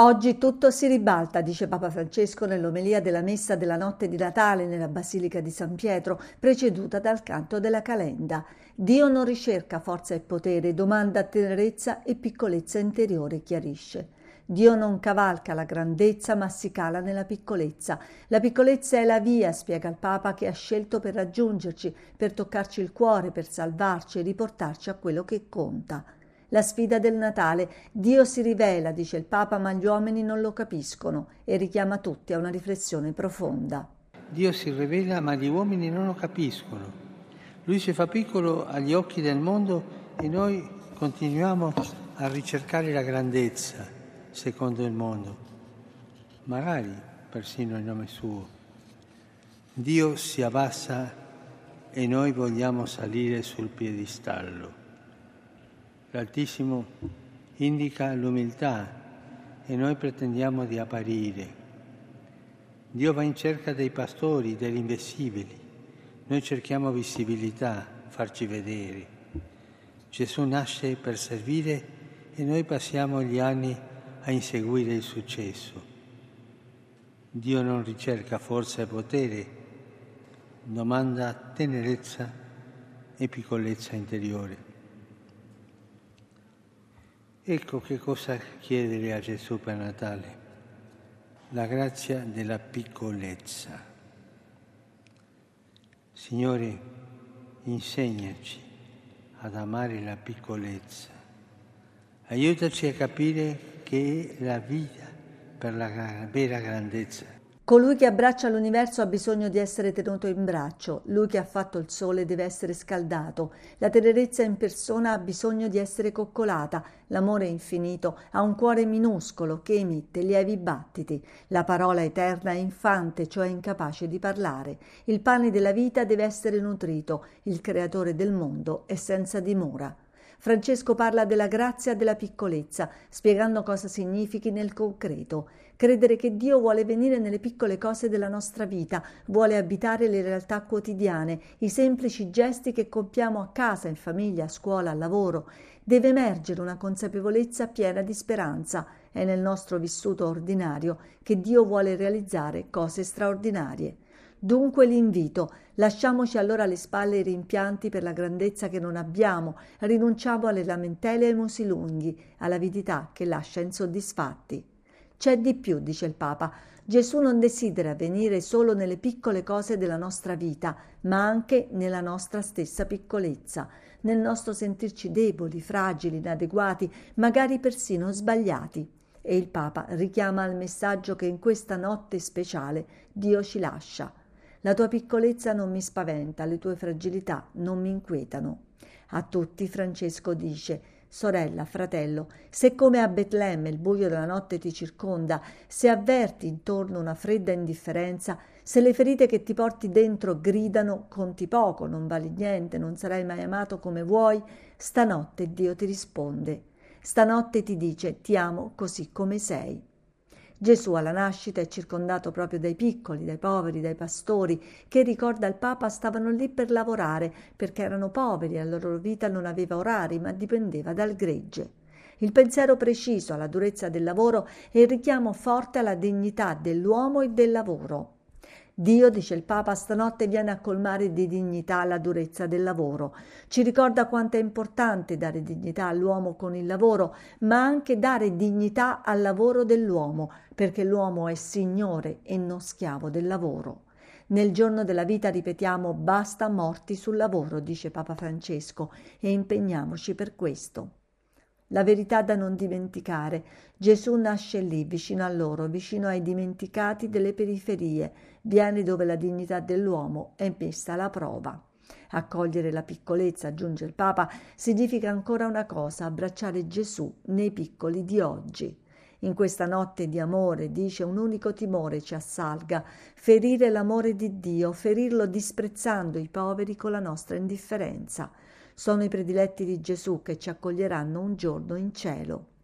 Oggi tutto si ribalta, dice Papa Francesco nell'omelia della messa della notte di Natale nella Basilica di San Pietro, preceduta dal canto della calenda. Dio non ricerca forza e potere, domanda tenerezza e piccolezza interiore, chiarisce. Dio non cavalca la grandezza, ma si cala nella piccolezza. La piccolezza è la via, spiega il Papa, che ha scelto per raggiungerci, per toccarci il cuore, per salvarci e riportarci a quello che conta la sfida del Natale. Dio si rivela, dice il Papa, ma gli uomini non lo capiscono e richiama tutti a una riflessione profonda. Dio si rivela, ma gli uomini non lo capiscono. Lui si fa piccolo agli occhi del mondo e noi continuiamo a ricercare la grandezza secondo il mondo, magari persino il nome suo. Dio si abbassa e noi vogliamo salire sul piedistallo. L'Altissimo indica l'umiltà e noi pretendiamo di apparire. Dio va in cerca dei pastori, degli invisibili. Noi cerchiamo visibilità, farci vedere. Gesù nasce per servire e noi passiamo gli anni a inseguire il successo. Dio non ricerca forza e potere, domanda tenerezza e piccolezza interiore. Ecco che cosa chiedere a Gesù per Natale, la grazia della piccolezza. Signore, insegnaci ad amare la piccolezza, aiutaci a capire che è la vita per la vera grandezza Colui che abbraccia l'universo ha bisogno di essere tenuto in braccio, lui che ha fatto il sole deve essere scaldato, la tenerezza in persona ha bisogno di essere coccolata, l'amore infinito ha un cuore minuscolo che emette lievi battiti, la parola eterna è infante, cioè incapace di parlare, il pane della vita deve essere nutrito, il creatore del mondo è senza dimora. Francesco parla della grazia della piccolezza, spiegando cosa significhi nel concreto. Credere che Dio vuole venire nelle piccole cose della nostra vita, vuole abitare le realtà quotidiane, i semplici gesti che compiamo a casa, in famiglia, a scuola, al lavoro. Deve emergere una consapevolezza piena di speranza. È nel nostro vissuto ordinario che Dio vuole realizzare cose straordinarie. Dunque l'invito, lasciamoci allora alle spalle i rimpianti per la grandezza che non abbiamo, rinunciamo alle lamentele e ai musi lunghi, all'avidità che lascia insoddisfatti. C'è di più, dice il Papa. Gesù non desidera venire solo nelle piccole cose della nostra vita, ma anche nella nostra stessa piccolezza, nel nostro sentirci deboli, fragili, inadeguati, magari persino sbagliati. E il Papa richiama al messaggio che in questa notte speciale Dio ci lascia. La tua piccolezza non mi spaventa, le tue fragilità non mi inquietano. A tutti Francesco dice Sorella, fratello, se come a Betlemme il buio della notte ti circonda, se avverti intorno una fredda indifferenza, se le ferite che ti porti dentro gridano conti poco, non vali niente, non sarai mai amato come vuoi, stanotte Dio ti risponde. Stanotte ti dice ti amo così come sei. Gesù alla nascita è circondato proprio dai piccoli, dai poveri, dai pastori, che ricorda il Papa stavano lì per lavorare perché erano poveri e la loro vita non aveva orari ma dipendeva dal gregge. Il pensiero preciso alla durezza del lavoro e il richiamo forte alla dignità dell'uomo e del lavoro. Dio, dice il Papa, stanotte viene a colmare di dignità la durezza del lavoro. Ci ricorda quanto è importante dare dignità all'uomo con il lavoro, ma anche dare dignità al lavoro dell'uomo, perché l'uomo è signore e non schiavo del lavoro. Nel giorno della vita ripetiamo basta morti sul lavoro, dice Papa Francesco, e impegniamoci per questo. La verità da non dimenticare. Gesù nasce lì, vicino a loro, vicino ai dimenticati delle periferie, viene dove la dignità dell'uomo è messa alla prova. Accogliere la piccolezza, aggiunge il Papa, significa ancora una cosa, abbracciare Gesù nei piccoli di oggi. In questa notte di amore, dice, un unico timore ci assalga, ferire l'amore di Dio, ferirlo disprezzando i poveri con la nostra indifferenza sono i prediletti di Gesù che ci accoglieranno un giorno in cielo.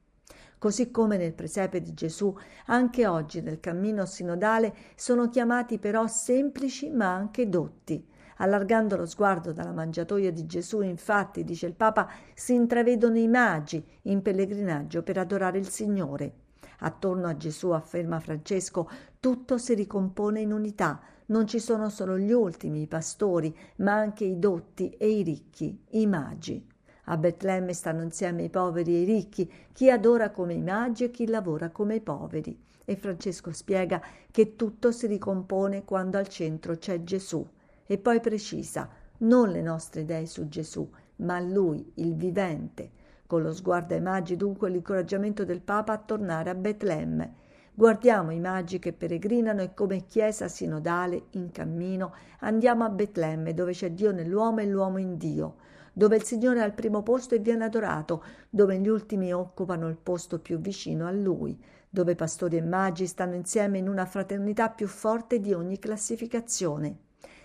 Così come nel presepe di Gesù, anche oggi nel cammino sinodale sono chiamati però semplici ma anche dotti. Allargando lo sguardo dalla mangiatoia di Gesù, infatti, dice il Papa, si intravedono i magi in pellegrinaggio per adorare il Signore. Attorno a Gesù, afferma Francesco, tutto si ricompone in unità. Non ci sono solo gli ultimi, i pastori, ma anche i dotti e i ricchi, i magi. A Betlemme stanno insieme i poveri e i ricchi, chi adora come i magi e chi lavora come i poveri. E Francesco spiega che tutto si ricompone quando al centro c'è Gesù. E poi precisa, non le nostre idee su Gesù, ma Lui, il vivente. Con lo sguardo ai magi dunque l'incoraggiamento del Papa a tornare a Betlemme. Guardiamo i magi che peregrinano e come Chiesa sinodale in cammino andiamo a Betlemme dove c'è Dio nell'uomo e l'uomo in Dio, dove il Signore è al primo posto e viene adorato, dove gli ultimi occupano il posto più vicino a Lui, dove pastori e magi stanno insieme in una fraternità più forte di ogni classificazione.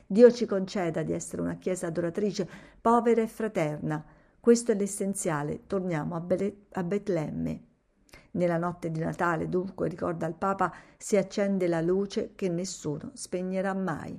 Dio ci conceda di essere una Chiesa adoratrice, povera e fraterna. Questo è l'essenziale. Torniamo a, Be- a Betlemme. Nella notte di Natale, dunque, ricorda il Papa, si accende la luce che nessuno spegnerà mai.